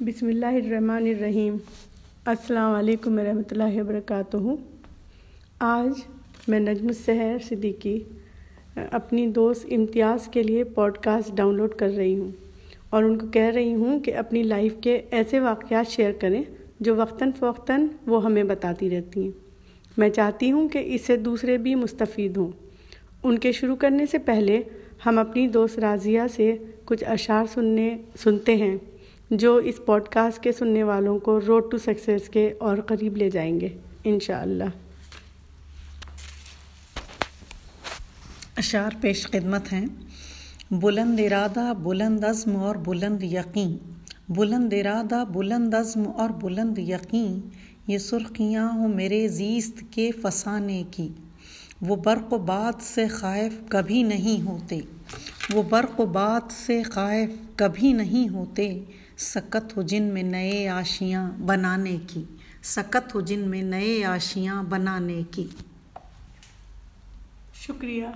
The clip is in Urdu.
بسم اللہ الرحمن الرحیم۔ السلام علیکم ورحمۃ اللہ وبرکاتہ۔ آج میں نجم السحر صدیقی اپنی دوست امتیاز کے لیے پوڈ کاسٹ ڈاؤن لوڈ کر رہی ہوں اور ان کو کہہ رہی ہوں کہ اپنی لائف کے ایسے واقعات شیئر کریں جو وقتاً فوقتاً وہ ہمیں بتاتی رہتی ہیں۔ میں چاہتی ہوں کہ اس سے دوسرے بھی مستفید ہوں۔ ان کے شروع کرنے سے پہلے ہم اپنی دوست راضیہ سے کچھ اشعار سننے، سنتے ہیں۔ جو اس پوڈ کاسٹ کے سننے والوں کو روڈ ٹو سکسیس کے اور قریب لے جائیں گے، انشاءاللہ۔ اشعار پیش خدمت ہیں۔ بلند ارادہ، بلند عزم اور بلند یقین۔ بلند ارادہ، بلند عزم اور بلند یقین، یہ سرخیاں ہوں میرے زیست کے فسانے کی۔ وہ برق و باد سے خائف کبھی نہیں ہوتے۔ وہ برق و باد سے خائف کبھی نہیں ہوتے۔ سکت ہو جن میں نئے آشیاں بنانے کی۔ سکت ہو جن میں نئے آشیاں بنانے کی۔ شکریہ۔